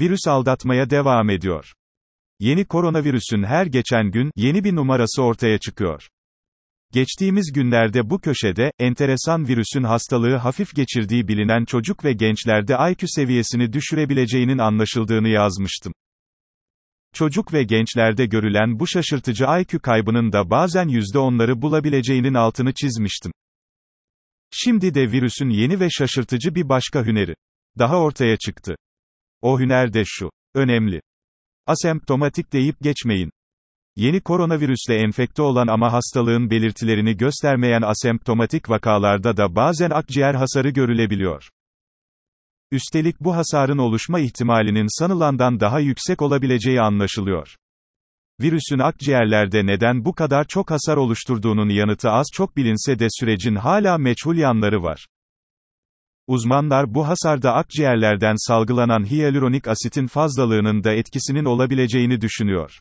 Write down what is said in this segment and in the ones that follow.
Virüs aldatmaya devam ediyor. Yeni koronavirüsün her geçen gün, yeni bir numarası ortaya çıkıyor. Geçtiğimiz günlerde bu köşede, enteresan virüsün hastalığı hafif geçirdiği bilinen çocuk ve gençlerde IQ seviyesini düşürebileceğinin anlaşıldığını yazmıştım. Çocuk ve gençlerde görülen bu şaşırtıcı IQ kaybının da bazen %10'ları bulabileceğinin altını çizmiştim. Şimdi de virüsün yeni ve şaşırtıcı bir başka hüneri daha ortaya çıktı. O hüner de şu. Önemli. Asemptomatik deyip geçmeyin. Yeni koronavirüsle enfekte olan ama hastalığın belirtilerini göstermeyen asemptomatik vakalarda da bazen akciğer hasarı görülebiliyor. Üstelik bu hasarın oluşma ihtimalinin sanılandan daha yüksek olabileceği anlaşılıyor. Virüsün akciğerlerde neden bu kadar çok hasar oluşturduğunun yanıtı az çok bilinse de sürecin hala meçhul yanları var. Uzmanlar bu hasarda akciğerlerden salgılanan hyaluronik asitin fazlalığının da etkisinin olabileceğini düşünüyor.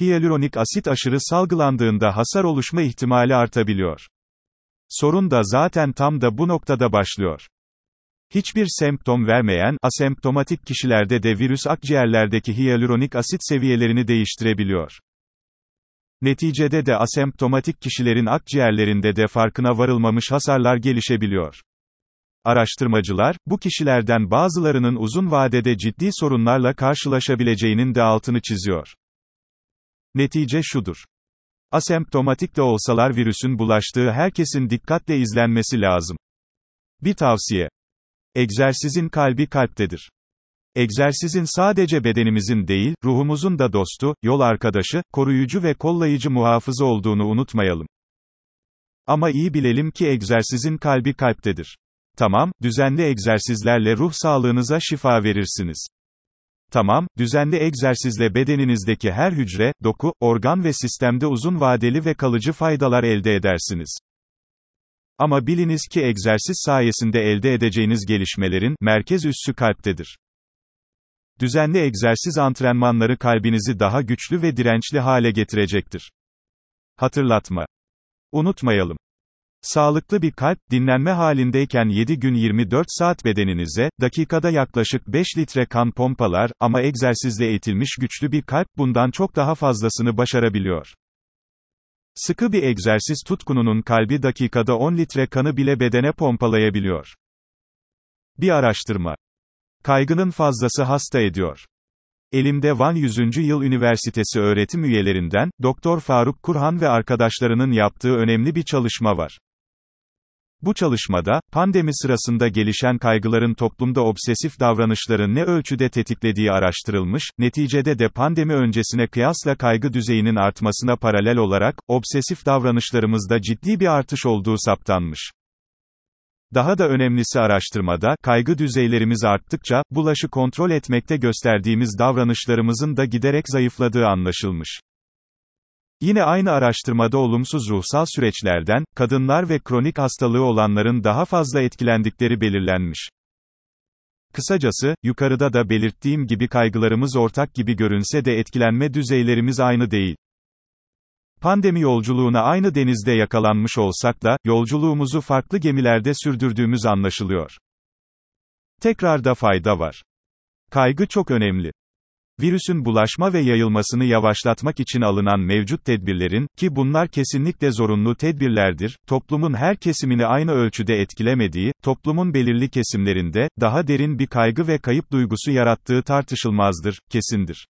Hyaluronik asit aşırı salgılandığında hasar oluşma ihtimali artabiliyor. Sorun da zaten tam da bu noktada başlıyor. Hiçbir semptom vermeyen, asemptomatik kişilerde de virüs akciğerlerdeki hyaluronik asit seviyelerini değiştirebiliyor. Neticede de asemptomatik kişilerin akciğerlerinde de farkına varılmamış hasarlar gelişebiliyor. Araştırmacılar, bu kişilerden bazılarının uzun vadede ciddi sorunlarla karşılaşabileceğinin de altını çiziyor. Netice şudur. Asemptomatik de olsalar virüsün bulaştığı herkesin dikkatle izlenmesi lazım. Bir tavsiye. Egzersizin kalbi kalptedir. Egzersizin sadece bedenimizin değil, ruhumuzun da dostu, yol arkadaşı, koruyucu ve kollayıcı muhafızı olduğunu unutmayalım. Ama iyi bilelim ki egzersizin kalbi kalptedir. Tamam, düzenli egzersizlerle ruh sağlığınıza şifa verirsiniz. Tamam, düzenli egzersizle bedeninizdeki her hücre, doku, organ ve sistemde uzun vadeli ve kalıcı faydalar elde edersiniz. Ama biliniz ki egzersiz sayesinde elde edeceğiniz gelişmelerin merkez üssü kalptedir. Düzenli egzersiz antrenmanları kalbinizi daha güçlü ve dirençli hale getirecektir. Hatırlatma. Unutmayalım. Sağlıklı bir kalp, dinlenme halindeyken 7 gün 24 saat bedeninize, dakikada yaklaşık 5 litre kan pompalar, ama egzersizle eğitilmiş güçlü bir kalp, bundan çok daha fazlasını başarabiliyor. Sıkı bir egzersiz tutkununun kalbi dakikada 10 litre kanı bile bedene pompalayabiliyor. Bir araştırma. Kaygının fazlası hasta ediyor. Elimde Van 100. Yıl Üniversitesi öğretim üyelerinden, Doktor Faruk Kurhan ve arkadaşlarının yaptığı önemli bir çalışma var. Bu çalışmada, pandemi sırasında gelişen kaygıların toplumda obsesif davranışları ne ölçüde tetiklediği araştırılmış, neticede de pandemi öncesine kıyasla kaygı düzeyinin artmasına paralel olarak, obsesif davranışlarımızda ciddi bir artış olduğu saptanmış. Daha da önemlisi araştırmada, kaygı düzeylerimiz arttıkça, bulaşı kontrol etmekte gösterdiğimiz davranışlarımızın da giderek zayıfladığı anlaşılmış. Yine aynı araştırmada olumsuz ruhsal süreçlerden, kadınlar ve kronik hastalığı olanların daha fazla etkilendikleri belirlenmiş. Kısacası, yukarıda da belirttiğim gibi kaygılarımız ortak gibi görünse de etkilenme düzeylerimiz aynı değil. Pandemi yolculuğuna aynı denizde yakalanmış olsak da, yolculuğumuzu farklı gemilerde sürdürdüğümüz anlaşılıyor. Tekrarda fayda var. Kaygı çok önemli. Virüsün bulaşma ve yayılmasını yavaşlatmak için alınan mevcut tedbirlerin, ki bunlar kesinlikle zorunlu tedbirlerdir, toplumun her kesimini aynı ölçüde etkilemediği, toplumun belirli kesimlerinde, daha derin bir kaygı ve kayıp duygusu yarattığı tartışılmazdır, kesindir.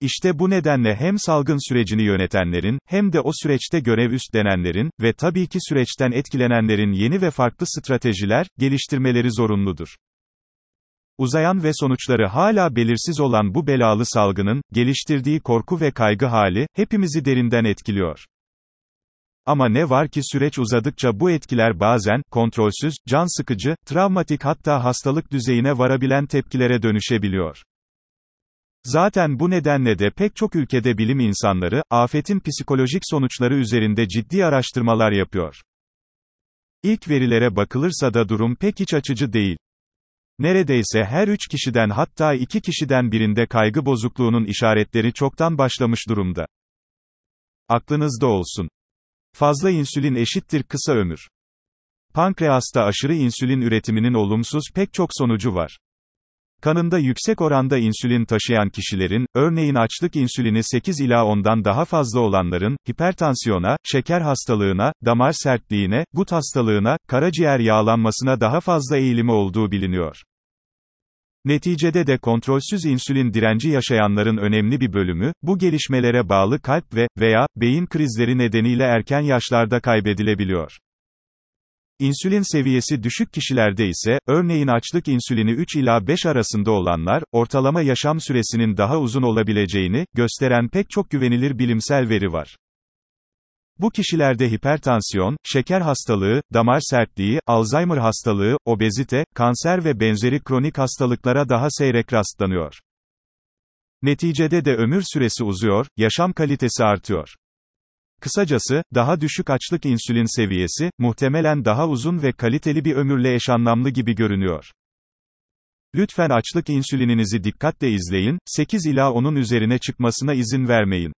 İşte bu nedenle hem salgın sürecini yönetenlerin, hem de o süreçte görev üstlenenlerin, ve tabii ki süreçten etkilenenlerin yeni ve farklı stratejiler, geliştirmeleri zorunludur. Uzayan ve sonuçları hala belirsiz olan bu belalı salgının, geliştirdiği korku ve kaygı hali, hepimizi derinden etkiliyor. Ama ne var ki süreç uzadıkça bu etkiler bazen, kontrolsüz, can sıkıcı, travmatik hatta hastalık düzeyine varabilen tepkilere dönüşebiliyor. Zaten bu nedenle de pek çok ülkede bilim insanları, afetin psikolojik sonuçları üzerinde ciddi araştırmalar yapıyor. İlk verilere bakılırsa da durum pek iç açıcı değil. Neredeyse her üç kişiden hatta iki kişiden birinde kaygı bozukluğunun işaretleri çoktan başlamış durumda. Aklınızda olsun. Fazla insülin eşittir kısa ömür. Pankreasta aşırı insülin üretiminin olumsuz pek çok sonucu var. Kanında yüksek oranda insülin taşıyan kişilerin, örneğin açlık insülini 8 ila 10'dan daha fazla olanların, hipertansiyona, şeker hastalığına, damar sertliğine, gut hastalığına, karaciğer yağlanmasına daha fazla eğilimi olduğu biliniyor. Neticede de kontrolsüz insülin direnci yaşayanların önemli bir bölümü, bu gelişmelere bağlı kalp ve veya beyin krizleri nedeniyle erken yaşlarda kaybedilebiliyor. İnsülin seviyesi düşük kişilerde ise, örneğin açlık insülini 3 ila 5 arasında olanlar, ortalama yaşam süresinin daha uzun olabileceğini, gösteren pek çok güvenilir bilimsel veri var. Bu kişilerde hipertansiyon, şeker hastalığı, damar sertliği, Alzheimer hastalığı, obezite, kanser ve benzeri kronik hastalıklara daha seyrek rastlanıyor. Neticede de ömür süresi uzuyor, yaşam kalitesi artıyor. Kısacası, daha düşük açlık insülin seviyesi, muhtemelen daha uzun ve kaliteli bir ömürle eşanlamlı gibi görünüyor. Lütfen açlık insülininizi dikkatle izleyin, 8 ila 10'un üzerine çıkmasına izin vermeyin.